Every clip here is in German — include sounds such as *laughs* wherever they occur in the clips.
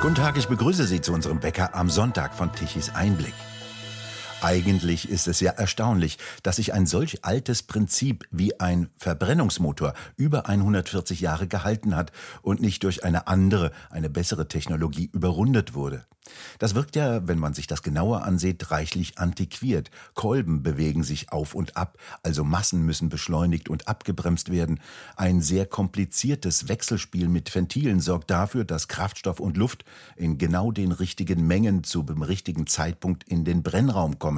Guten Tag, ich begrüße Sie zu unserem Bäcker am Sonntag von Tichys Einblick. Eigentlich ist es ja erstaunlich, dass sich ein solch altes Prinzip wie ein Verbrennungsmotor über 140 Jahre gehalten hat und nicht durch eine andere, eine bessere Technologie überrundet wurde. Das wirkt ja, wenn man sich das genauer ansieht, reichlich antiquiert. Kolben bewegen sich auf und ab, also Massen müssen beschleunigt und abgebremst werden. Ein sehr kompliziertes Wechselspiel mit Ventilen sorgt dafür, dass Kraftstoff und Luft in genau den richtigen Mengen zu dem richtigen Zeitpunkt in den Brennraum kommen.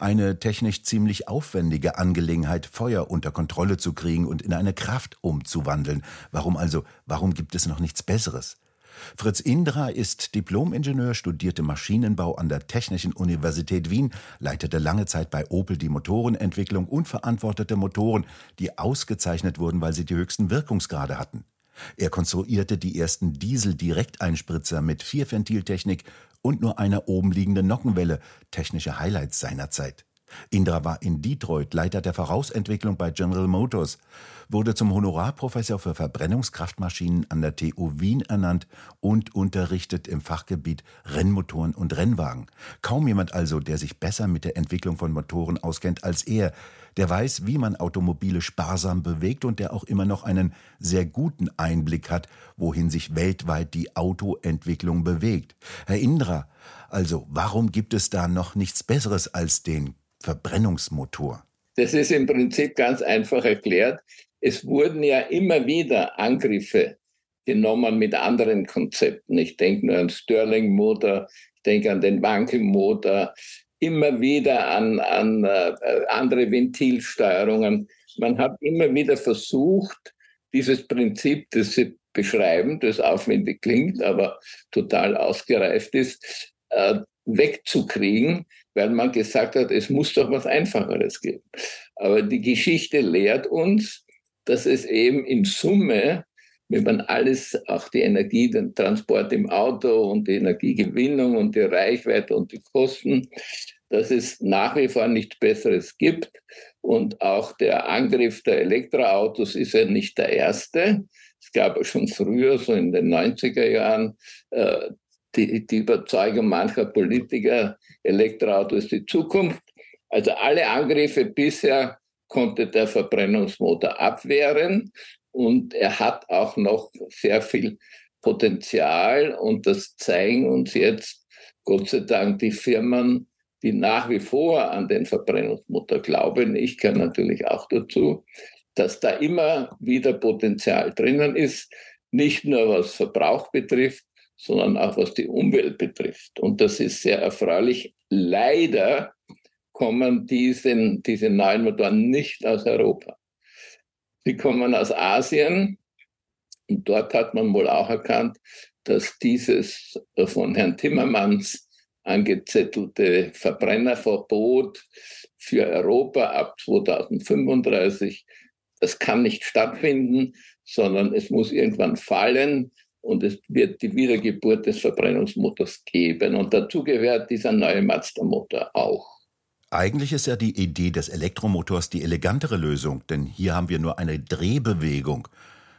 Eine technisch ziemlich aufwendige Angelegenheit, Feuer unter Kontrolle zu kriegen und in eine Kraft umzuwandeln. Warum also, warum gibt es noch nichts Besseres? Fritz Indra ist Diplomingenieur, studierte Maschinenbau an der Technischen Universität Wien, leitete lange Zeit bei Opel die Motorenentwicklung und verantwortete Motoren, die ausgezeichnet wurden, weil sie die höchsten Wirkungsgrade hatten. Er konstruierte die ersten Diesel-Direkteinspritzer mit Vierventiltechnik und nur einer oben liegenden Nockenwelle, technische Highlights seiner Zeit. Indra war in Detroit Leiter der Vorausentwicklung bei General Motors, wurde zum Honorarprofessor für Verbrennungskraftmaschinen an der TU Wien ernannt und unterrichtet im Fachgebiet Rennmotoren und Rennwagen. Kaum jemand also, der sich besser mit der Entwicklung von Motoren auskennt als er, der weiß, wie man Automobile sparsam bewegt und der auch immer noch einen sehr guten Einblick hat, wohin sich weltweit die Autoentwicklung bewegt. Herr Indra, also warum gibt es da noch nichts Besseres als den Verbrennungsmotor? Das ist im Prinzip ganz einfach erklärt. Es wurden ja immer wieder Angriffe genommen mit anderen Konzepten. Ich denke nur an Stirling-Motor, ich denke an den Wankel-Motor, immer wieder an, an äh, andere Ventilsteuerungen. Man hat immer wieder versucht, dieses Prinzip, das Sie beschreiben, das aufwendig klingt, aber total ausgereift ist, äh, wegzukriegen, weil man gesagt hat, es muss doch was Einfacheres geben. Aber die Geschichte lehrt uns, dass es eben in Summe, wenn man alles, auch die Energie, den Transport im Auto und die Energiegewinnung und die Reichweite und die Kosten, dass es nach wie vor nichts Besseres gibt. Und auch der Angriff der Elektroautos ist ja nicht der erste. Es gab schon früher, so in den 90er Jahren, äh, die, die Überzeugung mancher Politiker, Elektroauto ist die Zukunft. Also alle Angriffe bisher konnte der Verbrennungsmotor abwehren und er hat auch noch sehr viel Potenzial und das zeigen uns jetzt Gott sei Dank die Firmen, die nach wie vor an den Verbrennungsmotor glauben. Ich gehöre natürlich auch dazu, dass da immer wieder Potenzial drinnen ist, nicht nur was Verbrauch betrifft, sondern auch was die Umwelt betrifft. Und das ist sehr erfreulich. Leider kommen diese, diese neuen Motoren nicht aus Europa. Sie kommen aus Asien und dort hat man wohl auch erkannt, dass dieses von Herrn Timmermans angezettelte Verbrennerverbot für Europa ab 2035, das kann nicht stattfinden, sondern es muss irgendwann fallen und es wird die Wiedergeburt des Verbrennungsmotors geben. Und dazu gehört dieser neue Mazda-Motor auch. Eigentlich ist ja die Idee des Elektromotors die elegantere Lösung, denn hier haben wir nur eine Drehbewegung.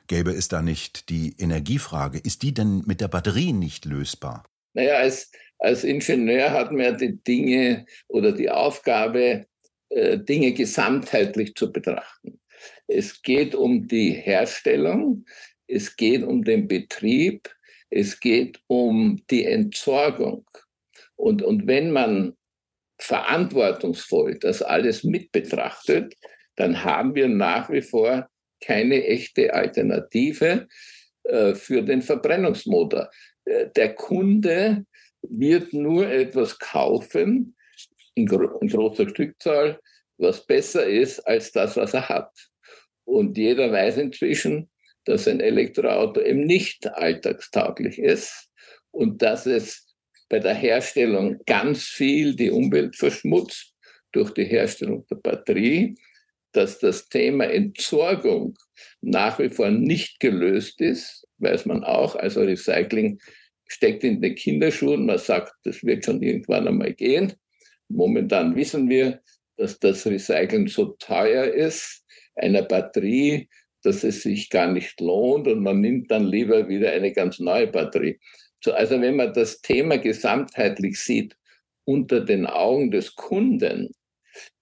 Gäbe es da nicht die Energiefrage? Ist die denn mit der Batterie nicht lösbar? Naja, als, als Ingenieur hat man ja die Dinge oder die Aufgabe, äh, Dinge gesamtheitlich zu betrachten. Es geht um die Herstellung, es geht um den Betrieb, es geht um die Entsorgung. Und, und wenn man verantwortungsvoll das alles mit betrachtet, dann haben wir nach wie vor keine echte Alternative äh, für den Verbrennungsmotor. Äh, der Kunde wird nur etwas kaufen in, gro in großer Stückzahl, was besser ist als das, was er hat. Und jeder weiß inzwischen, dass ein Elektroauto eben nicht alltagstauglich ist und dass es bei der Herstellung ganz viel die Umwelt verschmutzt durch die Herstellung der Batterie, dass das Thema Entsorgung nach wie vor nicht gelöst ist, weiß man auch. Also Recycling steckt in den Kinderschuhen. Man sagt, das wird schon irgendwann einmal gehen. Momentan wissen wir, dass das Recyceln so teuer ist, einer Batterie dass es sich gar nicht lohnt und man nimmt dann lieber wieder eine ganz neue Batterie. So, also wenn man das Thema gesamtheitlich sieht, unter den Augen des Kunden,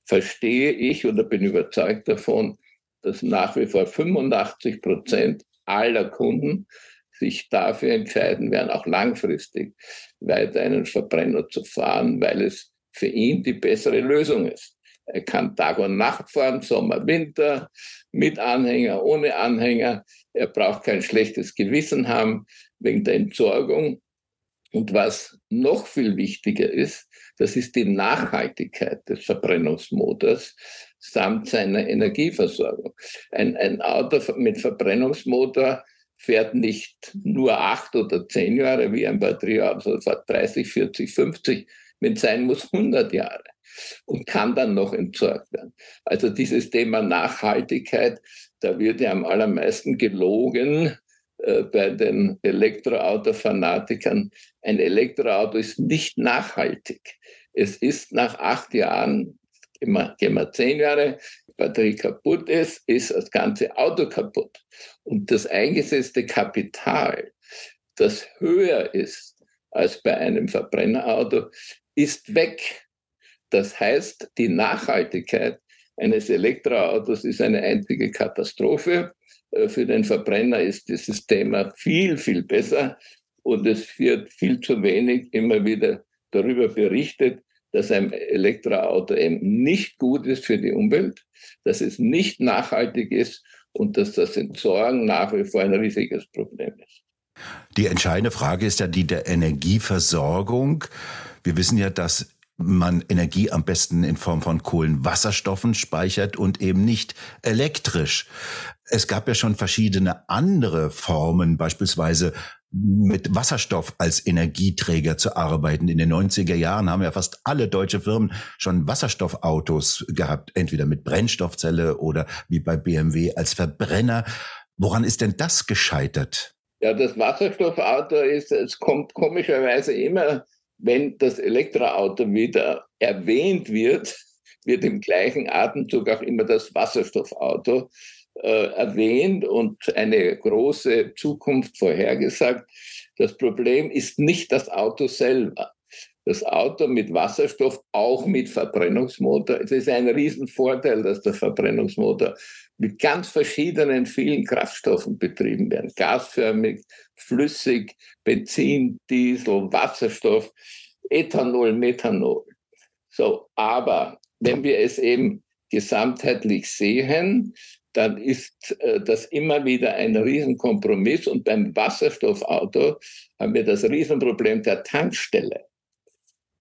verstehe ich oder bin überzeugt davon, dass nach wie vor 85 Prozent aller Kunden sich dafür entscheiden werden, auch langfristig weiter einen Verbrenner zu fahren, weil es für ihn die bessere Lösung ist. Er kann Tag und Nacht fahren, Sommer, Winter, mit Anhänger, ohne Anhänger. Er braucht kein schlechtes Gewissen haben wegen der Entsorgung. Und was noch viel wichtiger ist, das ist die Nachhaltigkeit des Verbrennungsmotors samt seiner Energieversorgung. Ein, ein Auto mit Verbrennungsmotor fährt nicht nur acht oder zehn Jahre wie ein Batterieauto, sondern fährt 30, 40, 50, wenn es sein muss 100 Jahre und kann dann noch entsorgt werden. Also dieses Thema Nachhaltigkeit, da wird ja am allermeisten gelogen äh, bei den Elektroauto-Fanatikern. Ein Elektroauto ist nicht nachhaltig. Es ist nach acht Jahren, wir, gehen wir zehn Jahre, Batterie kaputt ist, ist das ganze Auto kaputt. Und das eingesetzte Kapital, das höher ist als bei einem Verbrennerauto, ist weg. Das heißt, die Nachhaltigkeit eines Elektroautos ist eine einzige Katastrophe. Äh, für den Verbrenner ist dieses Thema viel, viel besser und es wird viel zu wenig immer wieder darüber berichtet, dass ein Elektroauto eben nicht gut ist für die Umwelt, dass es nicht nachhaltig ist und dass das Entsorgen nach wie vor ein riesiges Problem ist. Die entscheidende Frage ist ja die der Energieversorgung. Wir wissen ja, dass man Energie am besten in Form von Kohlenwasserstoffen speichert und eben nicht elektrisch. Es gab ja schon verschiedene andere Formen, beispielsweise mit Wasserstoff als Energieträger zu arbeiten. In den 90er Jahren haben ja fast alle deutsche Firmen schon Wasserstoffautos gehabt, entweder mit Brennstoffzelle oder wie bei BMW als Verbrenner. Woran ist denn das gescheitert? Ja, das Wasserstoffauto ist, es kommt komischerweise immer wenn das Elektroauto wieder erwähnt wird, *laughs* wird im gleichen Atemzug auch immer das Wasserstoffauto äh, erwähnt und eine große Zukunft vorhergesagt. Das Problem ist nicht das Auto selber. Das Auto mit Wasserstoff, auch mit Verbrennungsmotor. Es ist ein Riesenvorteil, dass der Verbrennungsmotor mit ganz verschiedenen, vielen Kraftstoffen betrieben werden. Gasförmig, flüssig, Benzin, Diesel, Wasserstoff, Ethanol, Methanol. So, aber wenn wir es eben gesamtheitlich sehen, dann ist äh, das immer wieder ein Riesenkompromiss. Und beim Wasserstoffauto haben wir das Riesenproblem der Tankstelle.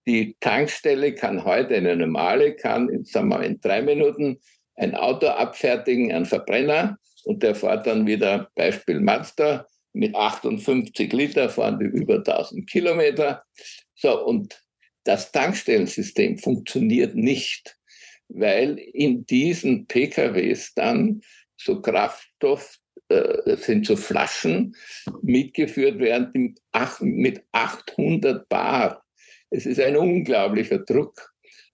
Die Tankstelle kann heute eine normale, kann sagen wir, in drei Minuten ein Auto abfertigen, ein Verbrenner, und der fährt dann wieder, Beispiel Mazda, mit 58 Liter fahren die über 1000 Kilometer. So, und das Tankstellensystem funktioniert nicht, weil in diesen PKWs dann so Kraftstoff, äh, sind so Flaschen mitgeführt werden mit 800 Bar. Es ist ein unglaublicher Druck,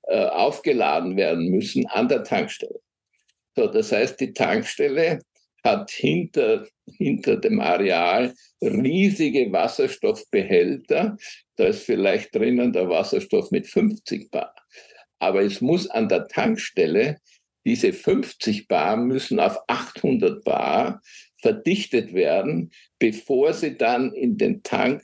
äh, aufgeladen werden müssen an der Tankstelle. So, das heißt, die Tankstelle hat hinter, hinter dem Areal riesige Wasserstoffbehälter. Da ist vielleicht drinnen der Wasserstoff mit 50 Bar. Aber es muss an der Tankstelle, diese 50 Bar müssen auf 800 Bar verdichtet werden, bevor sie dann in den Tank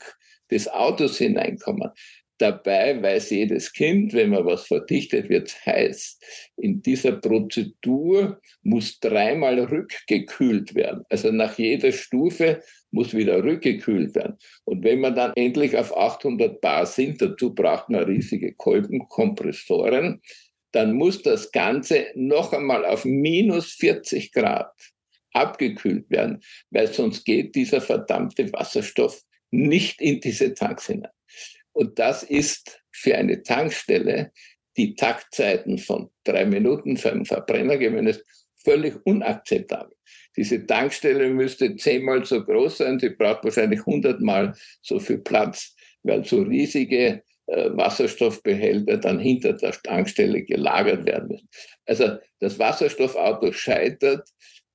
des Autos hineinkommen. Dabei weiß jedes Kind, wenn man was verdichtet, wird heiß. In dieser Prozedur muss dreimal rückgekühlt werden. Also nach jeder Stufe muss wieder rückgekühlt werden. Und wenn man dann endlich auf 800 Bar sind, dazu braucht man riesige Kolbenkompressoren, dann muss das Ganze noch einmal auf minus 40 Grad abgekühlt werden, weil sonst geht dieser verdammte Wasserstoff nicht in diese Tanks hinein. Und das ist für eine Tankstelle, die Taktzeiten von drei Minuten für einen Verbrenner gewöhnt völlig unakzeptabel. Diese Tankstelle müsste zehnmal so groß sein, sie braucht wahrscheinlich hundertmal so viel Platz, weil so riesige äh, Wasserstoffbehälter dann hinter der Tankstelle gelagert werden müssen. Also das Wasserstoffauto scheitert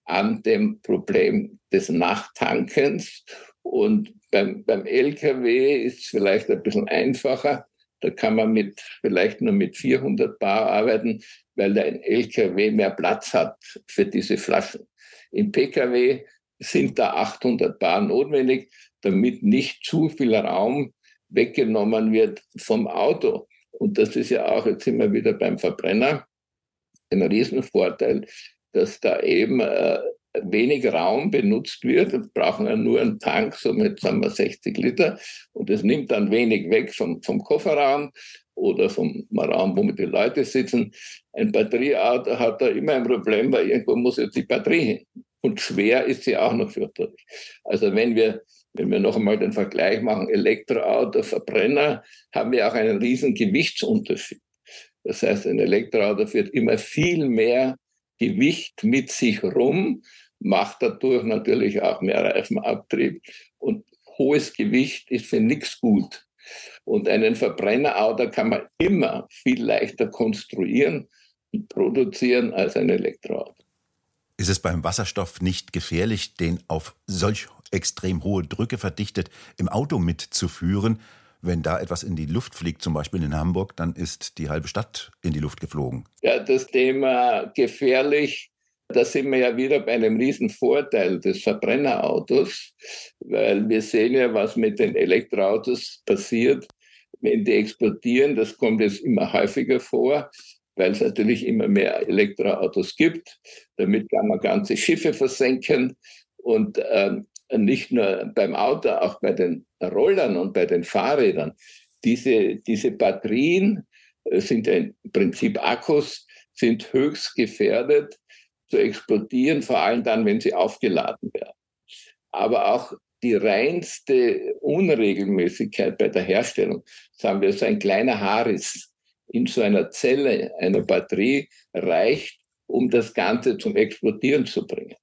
an dem Problem des Nachtankens Und beim, beim LKW ist es vielleicht ein bisschen einfacher. Da kann man mit, vielleicht nur mit 400 Bar arbeiten, weil ein LKW mehr Platz hat für diese Flaschen. Im PKW sind da 800 Bar notwendig, damit nicht zu viel Raum weggenommen wird vom Auto. Und das ist ja auch jetzt immer wieder beim Verbrenner ein Riesenvorteil, dass da eben äh, wenig Raum benutzt wird. Wir brauchen ja nur einen Tank, so mit sagen wir 60 Liter. Und es nimmt dann wenig weg vom, vom Kofferraum oder vom Raum, wo die Leute sitzen. Ein Batterieauto hat da immer ein Problem, weil irgendwo muss jetzt die Batterie hin. Und schwer ist sie auch noch fürchterlich. Also wenn wir, wenn wir noch einmal den Vergleich machen, Elektroauto, Verbrenner, haben wir auch einen riesen Gewichtsunterschied. Das heißt, ein Elektroauto führt immer viel mehr Gewicht mit sich rum, macht dadurch natürlich auch mehr Reifenabtrieb. Und hohes Gewicht ist für nichts gut. Und einen Verbrennerauto kann man immer viel leichter konstruieren und produzieren als ein Elektroauto. Ist es beim Wasserstoff nicht gefährlich, den auf solch extrem hohe Drücke verdichtet im Auto mitzuführen? Wenn da etwas in die Luft fliegt, zum Beispiel in Hamburg, dann ist die halbe Stadt in die Luft geflogen. Ja, das Thema gefährlich, da sind wir ja wieder bei einem riesen Vorteil des Verbrennerautos, weil wir sehen ja, was mit den Elektroautos passiert, wenn die explodieren. Das kommt jetzt immer häufiger vor, weil es natürlich immer mehr Elektroautos gibt. Damit kann man ganze Schiffe versenken. Und ähm, nicht nur beim Auto, auch bei den Rollern und bei den Fahrrädern. Diese, diese Batterien äh, sind im Prinzip Akkus, sind höchst gefährdet zu explodieren, vor allem dann, wenn sie aufgeladen werden. Aber auch die reinste Unregelmäßigkeit bei der Herstellung, sagen wir, so ein kleiner Haarriss in so einer Zelle einer Batterie reicht, um das Ganze zum Explodieren zu bringen.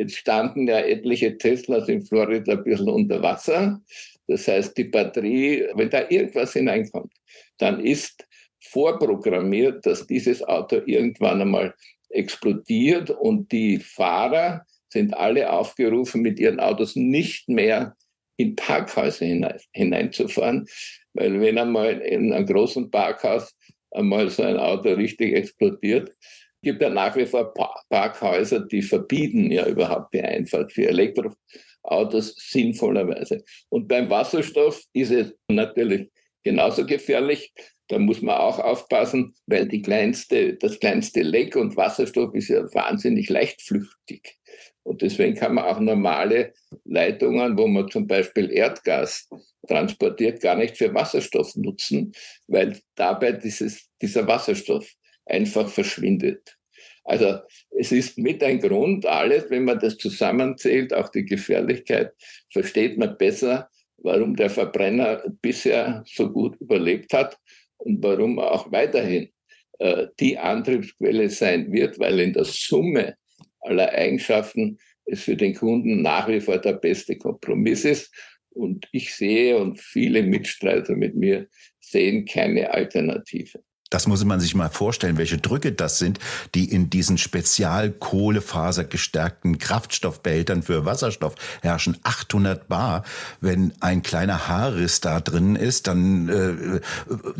Jetzt standen ja etliche Teslas in Florida ein bisschen unter Wasser. Das heißt, die Batterie, wenn da irgendwas hineinkommt, dann ist vorprogrammiert, dass dieses Auto irgendwann einmal explodiert und die Fahrer sind alle aufgerufen, mit ihren Autos nicht mehr in Parkhäuser hinein, hineinzufahren, weil wenn einmal in einem großen Parkhaus einmal so ein Auto richtig explodiert, gibt ja nach wie vor Parkhäuser, die verbieten ja überhaupt die Einfahrt für Elektroautos sinnvollerweise. Und beim Wasserstoff ist es natürlich genauso gefährlich. Da muss man auch aufpassen, weil die kleinste, das kleinste Leck und Wasserstoff ist ja wahnsinnig leichtflüchtig. Und deswegen kann man auch normale Leitungen, wo man zum Beispiel Erdgas transportiert, gar nicht für Wasserstoff nutzen, weil dabei dieses, dieser Wasserstoff einfach verschwindet. Also es ist mit ein Grund, alles, wenn man das zusammenzählt, auch die Gefährlichkeit, versteht man besser, warum der Verbrenner bisher so gut überlebt hat und warum er auch weiterhin äh, die Antriebsquelle sein wird, weil in der Summe aller Eigenschaften es für den Kunden nach wie vor der beste Kompromiss ist. Und ich sehe und viele Mitstreiter mit mir sehen keine Alternative. Das muss man sich mal vorstellen, welche Drücke das sind, die in diesen spezialkohlefasergestärkten Kraftstoffbehältern für Wasserstoff herrschen. 800 Bar. Wenn ein kleiner Haarriss da drin ist, dann äh,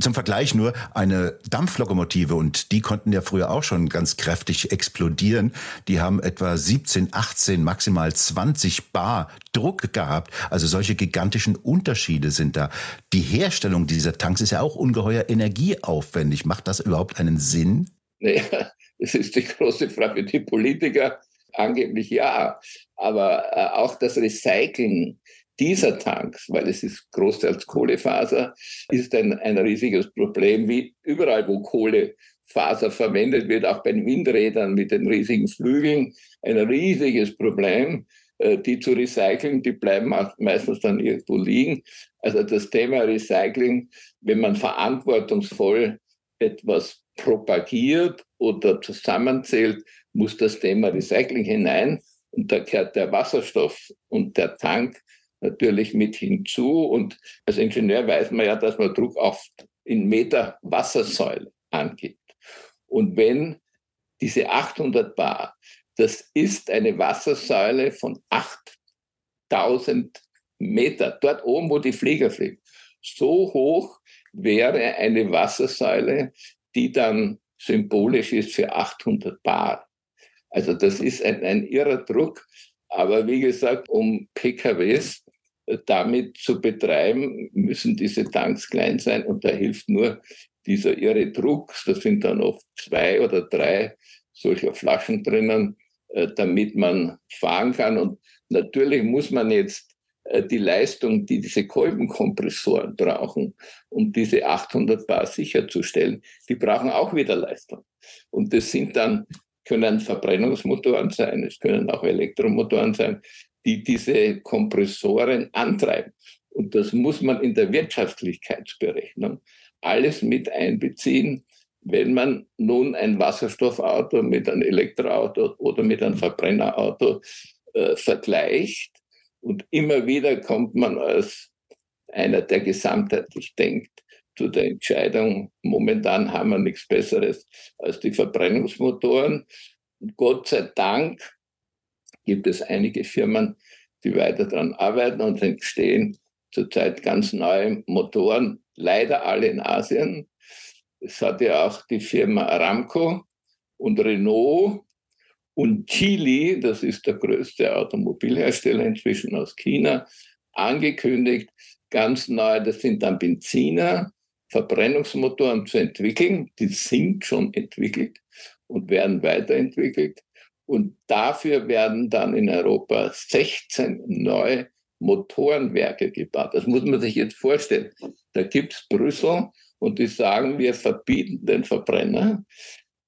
zum Vergleich nur eine Dampflokomotive und die konnten ja früher auch schon ganz kräftig explodieren. Die haben etwa 17, 18, maximal 20 Bar Druck gehabt. Also solche gigantischen Unterschiede sind da. Die Herstellung dieser Tanks ist ja auch ungeheuer energieaufwendig. Macht das überhaupt einen Sinn? Naja, *laughs* das ist die große Frage. Die Politiker angeblich ja. Aber äh, auch das Recyceln dieser Tanks, weil es ist großteils Kohlefaser, ist ein, ein riesiges Problem, wie überall, wo Kohlefaser verwendet wird, auch bei den Windrädern mit den riesigen Flügeln, ein riesiges Problem. Äh, die zu recyceln, die bleiben meistens dann irgendwo liegen. Also das Thema Recycling, wenn man verantwortungsvoll etwas propagiert oder zusammenzählt, muss das Thema Recycling hinein. Und da gehört der Wasserstoff und der Tank natürlich mit hinzu. Und als Ingenieur weiß man ja, dass man Druck auf in Meter Wassersäule angibt. Und wenn diese 800 Bar das ist eine Wassersäule von 8000 Meter, dort oben, wo die Flieger fliegen. So hoch wäre eine Wassersäule, die dann symbolisch ist für 800 Bar. Also das ist ein, ein irrer Druck. Aber wie gesagt, um PKWs damit zu betreiben, müssen diese Tanks klein sein und da hilft nur dieser irre Druck. Da sind dann oft zwei oder drei solcher Flaschen drinnen, äh, damit man fahren kann. Und natürlich muss man jetzt äh, die Leistung, die diese Kolbenkompressoren brauchen, um diese 800 Bar sicherzustellen, die brauchen auch wieder Leistung. Und das sind dann, können Verbrennungsmotoren sein, es können auch Elektromotoren sein, die diese Kompressoren antreiben. Und das muss man in der Wirtschaftlichkeitsberechnung alles mit einbeziehen, wenn man nun ein Wasserstoffauto mit einem Elektroauto oder mit einem Verbrennerauto äh, vergleicht. Und immer wieder kommt man als einer, der gesamtheitlich denkt, zu der Entscheidung, momentan haben wir nichts Besseres als die Verbrennungsmotoren. Und Gott sei Dank gibt es einige Firmen, die weiter daran arbeiten und entstehen zurzeit ganz neue Motoren, leider alle in Asien. Es hat ja auch die Firma Aramco und Renault und Chile, das ist der größte Automobilhersteller inzwischen aus China, angekündigt, ganz neu, das sind dann Benziner, Verbrennungsmotoren zu entwickeln. Die sind schon entwickelt und werden weiterentwickelt. Und dafür werden dann in Europa 16 neue Motorenwerke gebaut. Das muss man sich jetzt vorstellen. Da gibt es Brüssel und die sagen, wir verbieten den Verbrenner.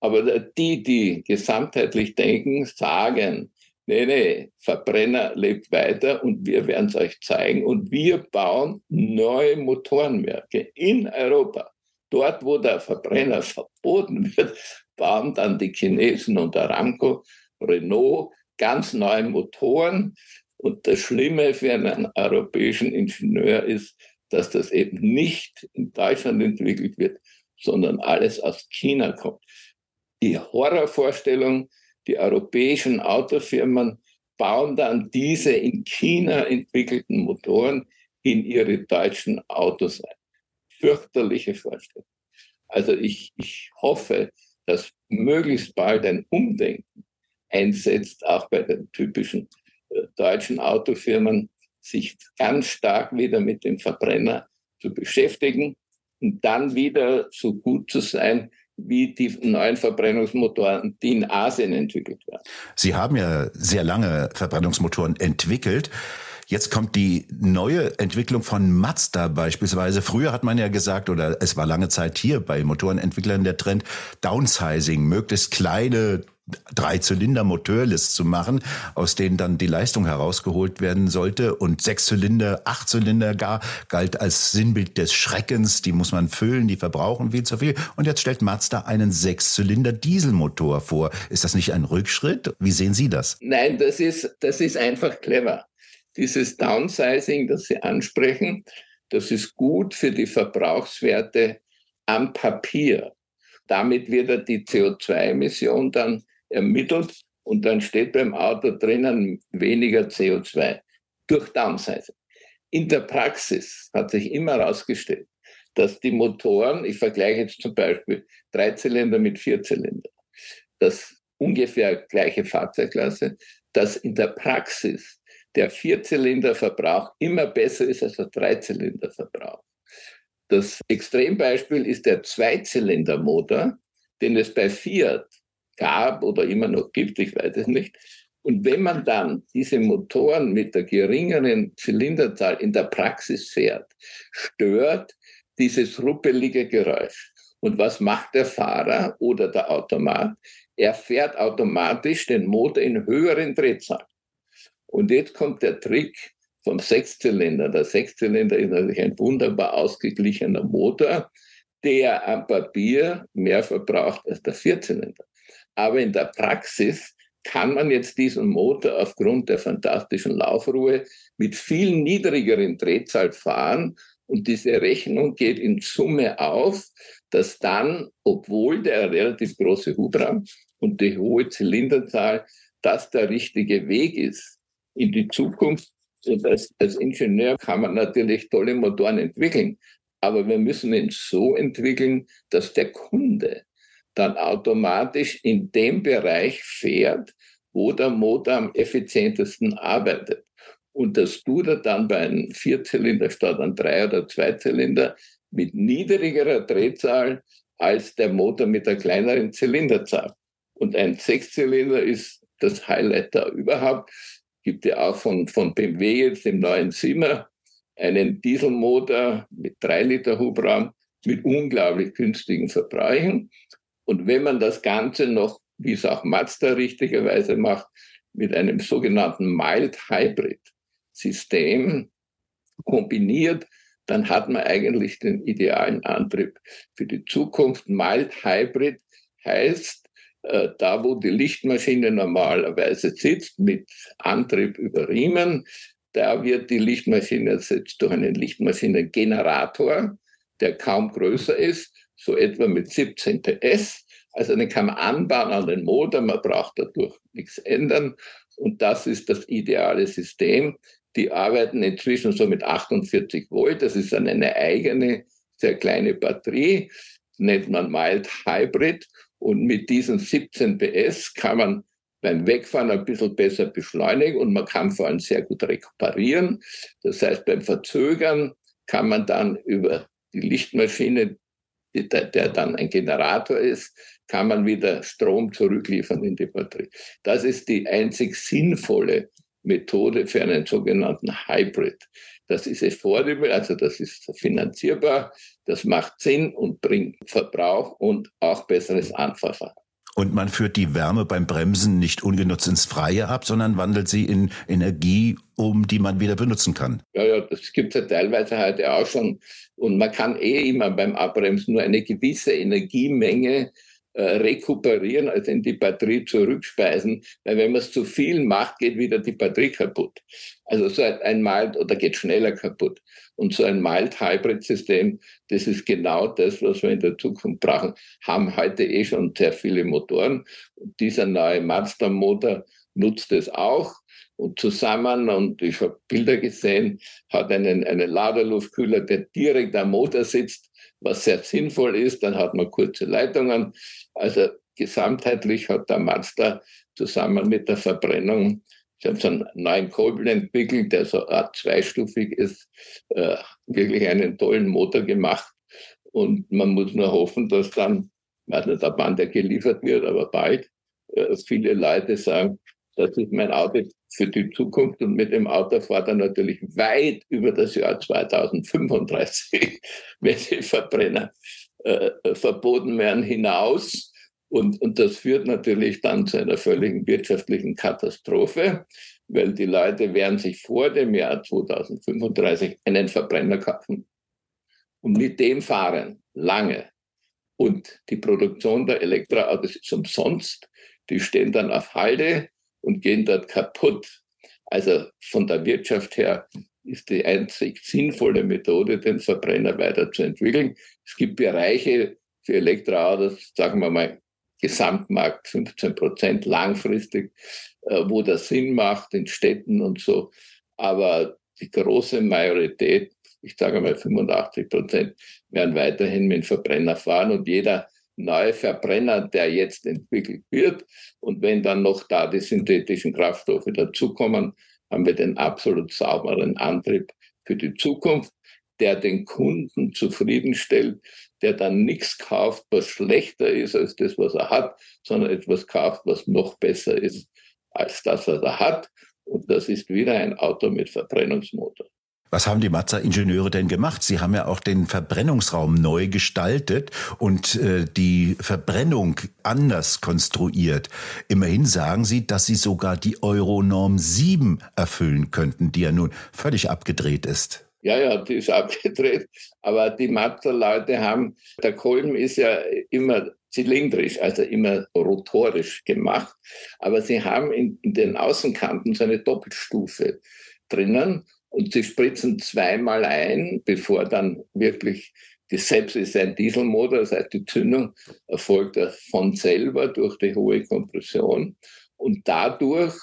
Aber die, die gesamtheitlich denken, sagen, nee, nee, Verbrenner lebt weiter und wir werden es euch zeigen. Und wir bauen neue Motorenwerke in Europa. Dort, wo der Verbrenner verboten wird, bauen dann die Chinesen und Aramco, Renault ganz neue Motoren. Und das Schlimme für einen europäischen Ingenieur ist, dass das eben nicht in Deutschland entwickelt wird, sondern alles aus China kommt. Die Horrorvorstellung, die europäischen Autofirmen bauen dann diese in China entwickelten Motoren in ihre deutschen Autos ein. Fürchterliche Vorstellung. Also ich, ich hoffe, dass möglichst bald ein Umdenken einsetzt, auch bei den typischen äh, deutschen Autofirmen, sich ganz stark wieder mit dem Verbrenner zu beschäftigen und dann wieder so gut zu sein, wie die neuen Verbrennungsmotoren, die in Asien entwickelt werden. Sie haben ja sehr lange Verbrennungsmotoren entwickelt. Jetzt kommt die neue Entwicklung von Mazda beispielsweise. Früher hat man ja gesagt, oder es war lange Zeit hier bei Motorenentwicklern der Trend, Downsizing, möglichst kleine Drei-Zylinder-Motorlist zu machen, aus denen dann die Leistung herausgeholt werden sollte. Und Sechszylinder, Achtzylinder gar galt als Sinnbild des Schreckens. Die muss man füllen, die verbrauchen viel zu viel. Und jetzt stellt Mazda einen Sechszylinder-Dieselmotor vor. Ist das nicht ein Rückschritt? Wie sehen Sie das? Nein, das ist, das ist einfach clever. Dieses Downsizing, das Sie ansprechen, das ist gut für die Verbrauchswerte am Papier. Damit wird die CO2-Emission dann ermittelt und dann steht beim Auto drinnen weniger CO2 durch Downsizing. In der Praxis hat sich immer herausgestellt, dass die Motoren, ich vergleiche jetzt zum Beispiel Dreizylinder mit Vierzylinder, das ungefähr gleiche Fahrzeugklasse, dass in der Praxis der Vierzylinderverbrauch immer besser ist als der Dreizylinderverbrauch. Das Extrembeispiel ist der Zweizylindermotor, den es bei Fiat gab oder immer noch gibt, ich weiß es nicht. Und wenn man dann diese Motoren mit der geringeren Zylinderzahl in der Praxis fährt, stört dieses ruppelige Geräusch. Und was macht der Fahrer oder der Automat? Er fährt automatisch den Motor in höheren Drehzahlen. Und jetzt kommt der Trick vom Sechszylinder. Der Sechszylinder ist natürlich ein wunderbar ausgeglichener Motor, der am Papier mehr verbraucht als der Vierzylinder. Aber in der Praxis kann man jetzt diesen Motor aufgrund der fantastischen Laufruhe mit viel niedrigeren Drehzahl fahren und diese Rechnung geht in Summe auf, dass dann, obwohl der relativ große Hubraum und die hohe Zylinderzahl, das der richtige Weg ist in die Zukunft. Und als, als Ingenieur kann man natürlich tolle Motoren entwickeln, aber wir müssen ihn so entwickeln, dass der Kunde dann automatisch in dem Bereich fährt, wo der Motor am effizientesten arbeitet. Und dass du da dann bei einem Vierzylinder statt einem Drei- oder Zweizylinder mit niedrigerer Drehzahl als der Motor mit der kleineren Zylinderzahl. Und ein Sechszylinder ist das Highlight da überhaupt. Gibt ja auch von, von BMW jetzt im neuen Zimmer einen Dieselmotor mit drei Liter Hubraum mit unglaublich günstigen Verbräuchen. Und wenn man das Ganze noch, wie es auch Mazda richtigerweise macht, mit einem sogenannten Mild Hybrid System kombiniert, dann hat man eigentlich den idealen Antrieb für die Zukunft. Mild Hybrid heißt, äh, da wo die Lichtmaschine normalerweise sitzt, mit Antrieb über Riemen, da wird die Lichtmaschine ersetzt durch einen Lichtmaschinengenerator, der kaum größer ist, so etwa mit 17 PS. Also den kann man anbauen an den Motor, man braucht dadurch nichts ändern. Und das ist das ideale System. Die arbeiten inzwischen so mit 48 Volt. Das ist dann eine eigene, sehr kleine Batterie, nennt man Mild Hybrid. Und mit diesen 17 PS kann man beim Wegfahren ein bisschen besser beschleunigen und man kann vor allem sehr gut rekuperieren. Das heißt, beim Verzögern kann man dann über die Lichtmaschine, der, der dann ein Generator ist, kann man wieder Strom zurückliefern in die Batterie. Das ist die einzig sinnvolle Methode für einen sogenannten Hybrid. Das ist affordable, also das ist finanzierbar, das macht Sinn und bringt Verbrauch und auch besseres Anfahrverhalten. Und man führt die Wärme beim Bremsen nicht ungenutzt ins Freie ab, sondern wandelt sie in Energie um, die man wieder benutzen kann. Ja, ja, das gibt es ja teilweise heute auch schon. Und man kann eh immer beim Abbremsen nur eine gewisse Energiemenge äh, rekuperieren, also in die Batterie zurückspeisen, weil wenn man es zu viel macht, geht wieder die Batterie kaputt. Also so ein Mild oder geht schneller kaputt. Und so ein Mild-Hybrid-System, das ist genau das, was wir in der Zukunft brauchen. Haben heute eh schon sehr viele Motoren. Und dieser neue Mazda-Motor nutzt es auch. Und zusammen, und ich habe Bilder gesehen, hat einen, einen Laderluftkühler, der direkt am Motor sitzt, was sehr sinnvoll ist. Dann hat man kurze Leitungen. Also gesamtheitlich hat der Mazda zusammen mit der Verbrennung Sie haben so einen neuen Kolben entwickelt, der so Art zweistufig ist, äh, wirklich einen tollen Motor gemacht. Und man muss nur hoffen, dass dann, weiß nicht, ab wann der geliefert wird, aber bald, äh, viele Leute sagen, das ist mein Auto für die Zukunft und mit dem Auto fahrt er natürlich weit über das Jahr 2035, *laughs* wenn die Verbrenner äh, verboten werden, hinaus. Und, und das führt natürlich dann zu einer völligen wirtschaftlichen Katastrophe, weil die Leute werden sich vor dem Jahr 2035 einen Verbrenner kaufen und mit dem fahren lange. Und die Produktion der Elektroautos ist umsonst. Die stehen dann auf Halde und gehen dort kaputt. Also von der Wirtschaft her ist die einzig sinnvolle Methode, den Verbrenner weiterzuentwickeln. Es gibt Bereiche für Elektroautos, sagen wir mal Gesamtmarkt 15 Prozent langfristig, äh, wo das Sinn macht in Städten und so. Aber die große Majorität, ich sage mal 85 Prozent, werden weiterhin mit Verbrenner fahren und jeder neue Verbrenner, der jetzt entwickelt wird. Und wenn dann noch da die synthetischen Kraftstoffe dazukommen, haben wir den absolut sauberen Antrieb für die Zukunft, der den Kunden zufriedenstellt, der dann nichts kauft, was schlechter ist als das, was er hat, sondern etwas kauft, was noch besser ist als das, was er hat. Und das ist wieder ein Auto mit Verbrennungsmotor. Was haben die Mazda-Ingenieure denn gemacht? Sie haben ja auch den Verbrennungsraum neu gestaltet und äh, die Verbrennung anders konstruiert. Immerhin sagen Sie, dass Sie sogar die Euronorm 7 erfüllen könnten, die ja nun völlig abgedreht ist. Ja, ja, die ist *laughs* abgedreht. Aber die Mazda-Leute haben, der Kolben ist ja immer zylindrisch, also immer rotorisch gemacht. Aber sie haben in, in den Außenkanten so eine Doppelstufe drinnen und sie spritzen zweimal ein, bevor dann wirklich die selbst ist ein Dieselmotor, das heißt die Zündung erfolgt von selber durch die hohe Kompression und dadurch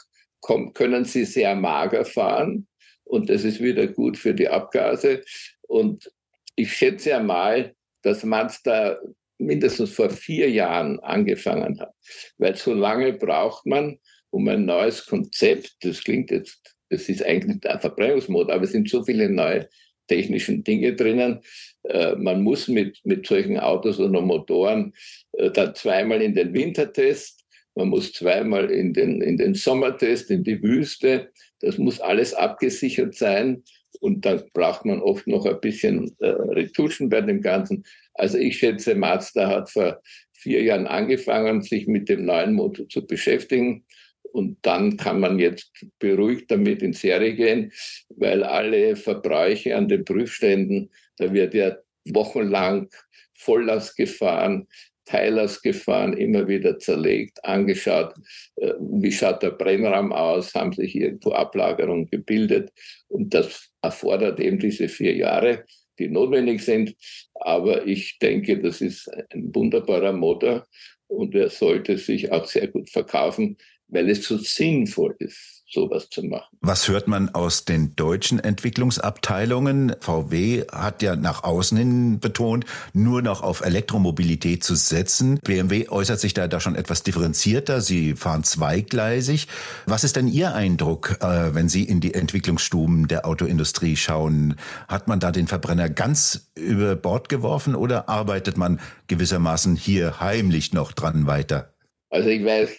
können sie sehr mager fahren und das ist wieder gut für die Abgase. Und ich schätze einmal, dass Mazda mindestens vor vier Jahren angefangen hat, weil so lange braucht man, um ein neues Konzept, das klingt jetzt, das ist eigentlich ein Verbrennungsmotor, aber es sind so viele neue technischen Dinge drinnen. Äh, man muss mit, mit solchen Autos oder Motoren äh, dann zweimal in den Wintertest, man muss zweimal in den, in den Sommertest, in die Wüste. Das muss alles abgesichert sein. Und dann braucht man oft noch ein bisschen äh, Retuschen bei dem Ganzen. Also ich schätze, Mazda hat vor vier Jahren angefangen, sich mit dem neuen Motor zu beschäftigen. Und dann kann man jetzt beruhigt damit in Serie gehen, weil alle Verbräuche an den Prüfständen, da wird ja wochenlang Volllast gefahren, Teilers gefahren, immer wieder zerlegt, angeschaut, äh, wie schaut der Brennraum aus, haben sich irgendwo Ablagerungen gebildet. Und das erfordert eben diese vier Jahre, die notwendig sind. Aber ich denke, das ist ein wunderbarer Motor und er sollte sich auch sehr gut verkaufen, weil es so sinnvoll ist sowas zu machen. Was hört man aus den deutschen Entwicklungsabteilungen? VW hat ja nach außen hin betont, nur noch auf Elektromobilität zu setzen. BMW äußert sich da, da schon etwas differenzierter. Sie fahren zweigleisig. Was ist denn Ihr Eindruck, äh, wenn Sie in die Entwicklungsstuben der Autoindustrie schauen? Hat man da den Verbrenner ganz über Bord geworfen oder arbeitet man gewissermaßen hier heimlich noch dran weiter? Also ich weiß,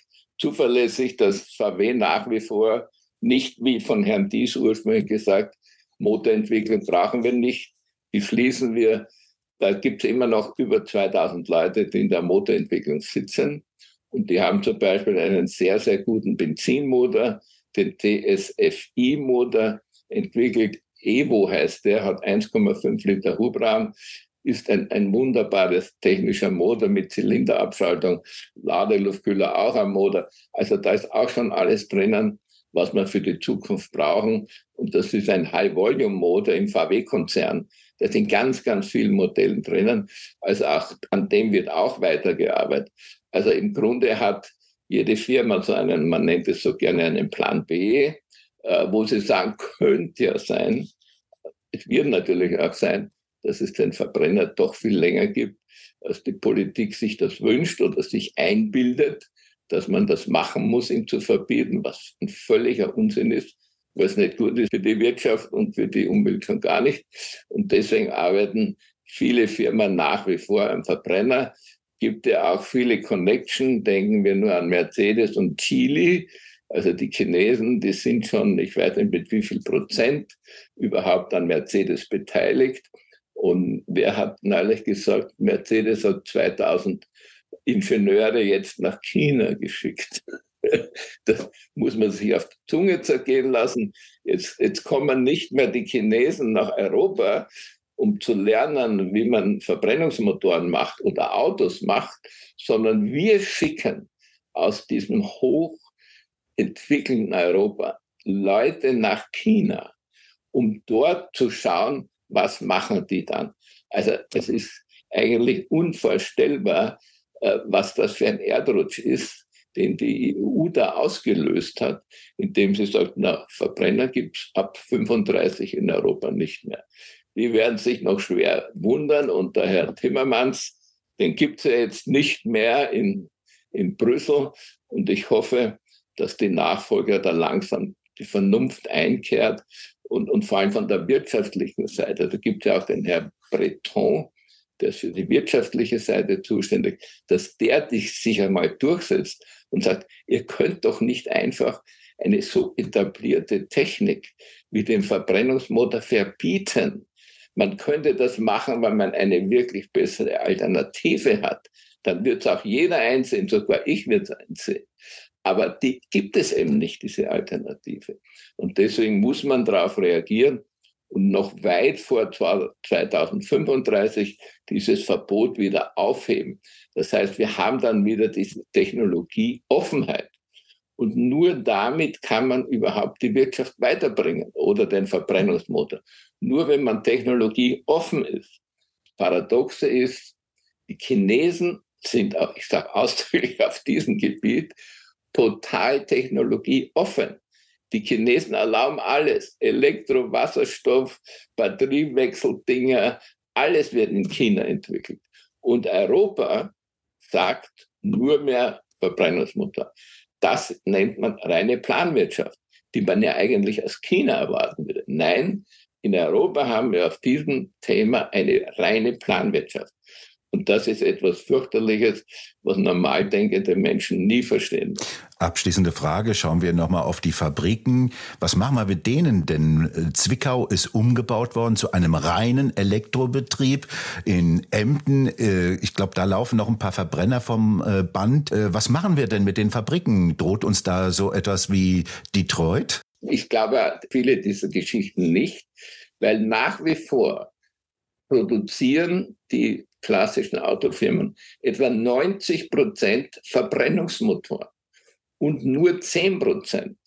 zuverlässig, dass VW nach wie vor nicht, wie von Herrn Dies ursprünglich gesagt, Motorentwicklung brauchen wir nicht, die schließen wir. Da gibt es immer noch über 2000 Leute, die in der Motorentwicklung sitzen. Und die haben zum Beispiel einen sehr, sehr guten Benzinmotor, den TSFI-Motor entwickelt. Evo heißt der, hat 1,5 Liter Hubraum, ist ein, ein wunderbares technischer Motor mit Zylinderabschaltung, Ladeluftkühler auch am Motor. Also da ist auch schon alles drinnen, was wir für die Zukunft brauchen. Und das ist ein High-Volume-Motor im VW-Konzern. Da sind ganz, ganz viele Modelle drinnen. Also auch an dem wird auch weitergearbeitet. Also im Grunde hat jede Firma so einen, man nennt es so gerne einen Plan B, äh, wo sie sagen, *laughs* könnte ja sein, es wird natürlich auch sein, dass es den Verbrenner doch viel länger gibt, als die Politik sich das wünscht oder sich einbildet, dass man das machen muss, ihn zu verbieten, was ein völliger Unsinn ist, was nicht gut ist für die Wirtschaft und für die Umwelt schon gar nicht. Und deswegen arbeiten viele Firmen nach wie vor am Verbrenner. Gibt ja auch viele Connection, denken wir nur an Mercedes und Chile. Also die Chinesen, die sind schon, ich weiß nicht mit wie viel Prozent überhaupt an Mercedes beteiligt. Und wer hat neulich gesagt, Mercedes hat 2000 Ingenieure jetzt nach China geschickt. *laughs* Das muss man sich auf die Zunge zergehen lassen. Jetzt, jetzt kommen nicht mehr die Chinesen nach Europa, um zu lernen, wie man Verbrennungsmotoren macht oder Autos macht, sondern wir schicken aus diesem hochentwickelten Europa Leute nach China, um dort zu schauen, was machen die dann? Also es ist eigentlich unvorstellbar, äh, was das für ein Erdrutsch ist, den die EU da ausgelöst hat, indem sie sagt, na, Verbrenner gibt es ab 35 in Europa nicht mehr. Die werden sich noch schwer wundern und der Herr Timmermans, den gibt es ja jetzt nicht mehr in, in Brüssel und ich hoffe, dass die Nachfolger da langsam die Vernunft einkehrt und, und vor allem von der wirtschaftlichen Seite. Da gibt es ja auch den Herr Breton, der ist für die wirtschaftliche Seite zuständig, dass der sich einmal durchsetzt und sagt, ihr könnt doch nicht einfach eine so etablierte Technik wie den Verbrennungsmotor verbieten. Man könnte das machen, wenn man eine wirklich bessere Alternative hat. Dann wird es auch jeder einsehen, sogar ich wird es einsehen. Aber die gibt es eben nicht, diese Alternative. Und deswegen muss man darauf reagieren und noch weit vor 2035 dieses Verbot wieder aufheben. Das heißt, wir haben dann wieder diese Technologieoffenheit. Und nur damit kann man überhaupt die Wirtschaft weiterbringen oder den Verbrennungsmotor. Nur wenn man Technologie offen ist. Paradoxe ist, die Chinesen sind ich sage ausdrücklich auf diesem Gebiet, total technologieoffen. Die Chinesen erlauben alles. Elektro, Wasserstoff, Batteriewechseldinger, alles wird in China entwickelt. Und Europa sagt nur mehr Verbrennungsmotor. Das nennt man reine Planwirtschaft, die man ja eigentlich aus China erwarten würde. Nein, in Europa haben wir auf diesem Thema eine reine Planwirtschaft. Und das ist etwas fürchterliches, was normal denkende Menschen nie verstehen. Abschließende Frage, schauen wir nochmal auf die Fabriken. Was machen wir mit denen? Denn äh, Zwickau ist umgebaut worden zu einem reinen Elektrobetrieb. In Emden, äh, ich glaube, da laufen noch ein paar Verbrenner vom äh, Band. Was machen wir denn mit den Fabriken? Droht uns da so etwas wie Detroit? Ich glaube viele dieser Geschichten nicht, weil nach wie vor produzieren die klassischen Autofirmen etwa 90 Prozent Verbrennungsmotor und nur 10 Prozent,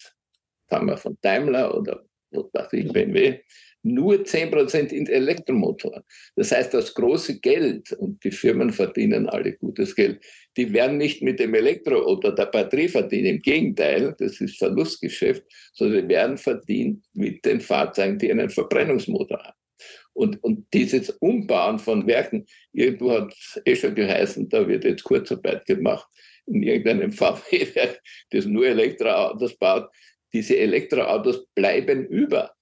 sagen wir von Daimler oder was ich, BMW, nur 10 Prozent in Elektromotor. Das heißt, das große Geld, und die Firmen verdienen alle gutes Geld, die werden nicht mit dem Elektro oder der Batterie verdienen. Im Gegenteil, das ist Verlustgeschäft, sondern die werden verdient mit den Fahrzeugen, die einen Verbrennungsmotor haben. Und, und dieses Umbauen von Werken, irgendwo hat es eh schon geheißen, da wird jetzt Kurzarbeit gemacht in irgendeinem *laughs* VW-Werk, das nur Elektroautos baut. Diese Elektroautos bleiben über.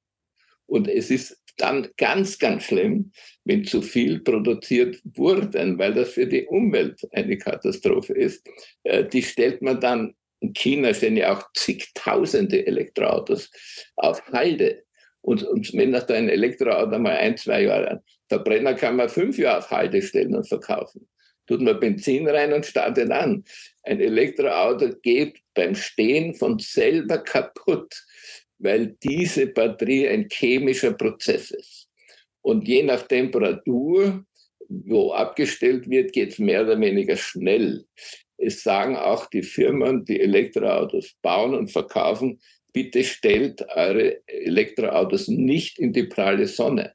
Und es ist dann ganz, ganz schlimm, wenn zu viel produziert wurde, weil das für die Umwelt eine Katastrophe ist. Äh, die stellt man dann, in China stehen ja auch zigtausende Elektroautos auf Halde. Und, und wenn das da ein Elektroauto mal ein, zwei Jahre, Verbrenner kann man fünf Jahre auf Halde stellen und verkaufen. Tut man Benzin rein und startet an. Ein Elektroauto geht beim Stehen von selber kaputt, weil diese Batterie ein chemischer Prozess ist. Und je nach Temperatur, wo abgestellt wird, geht es mehr oder weniger schnell. Es sagen auch die Firmen, die Elektroautos bauen und verkaufen, bitte stellt eure Elektroautos nicht in die pralle Sonne.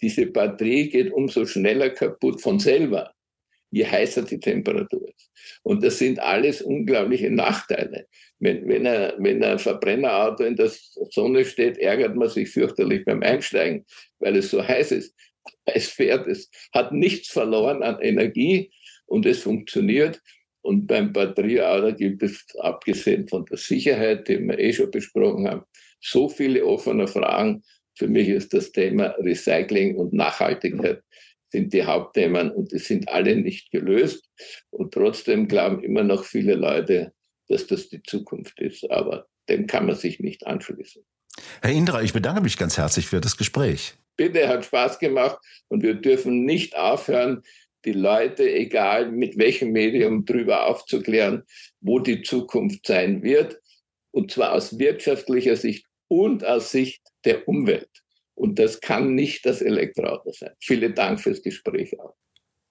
Diese Batterie geht umso schneller kaputt von selber, je heißer die Temperatur ist. Und das sind alles unglaubliche Nachteile. Wenn, wenn, ein, wenn ein Verbrennerauto in der Sonne steht, ärgert man sich fürchterlich beim Einsteigen, weil es so heiß ist. *laughs* Es fährt, es hat nichts verloren an Energie und es funktioniert. Und beim Batterieauto gibt es, abgesehen von der Sicherheit, die wir eh schon besprochen haben, so viele offene Fragen. Für mich ist das Thema Recycling und Nachhaltigkeit sind die Hauptthemen und die sind alle nicht gelöst. Und trotzdem glauben immer noch viele Leute, dass das die Zukunft ist. Aber dem kann man sich nicht anschließen. Herr Indra, ich bedanke mich ganz herzlich für das Gespräch. Bitte, hat Spaß gemacht und wir dürfen nicht aufhören, die Leute, egal mit welchem Medium, darüber aufzuklären, wo die Zukunft sein wird. Und zwar aus wirtschaftlicher Sicht und aus Sicht der Umwelt. Und das kann nicht das Elektroauto sein. Vielen Dank fürs Gespräch auch.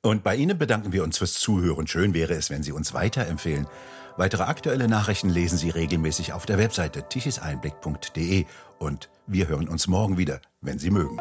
Und bei Ihnen bedanken wir uns fürs Zuhören. Schön wäre es, wenn Sie uns weiterempfehlen. Weitere aktuelle Nachrichten lesen Sie regelmäßig auf der Webseite tichiseinblick.de und wir hören uns morgen wieder, wenn Sie mögen.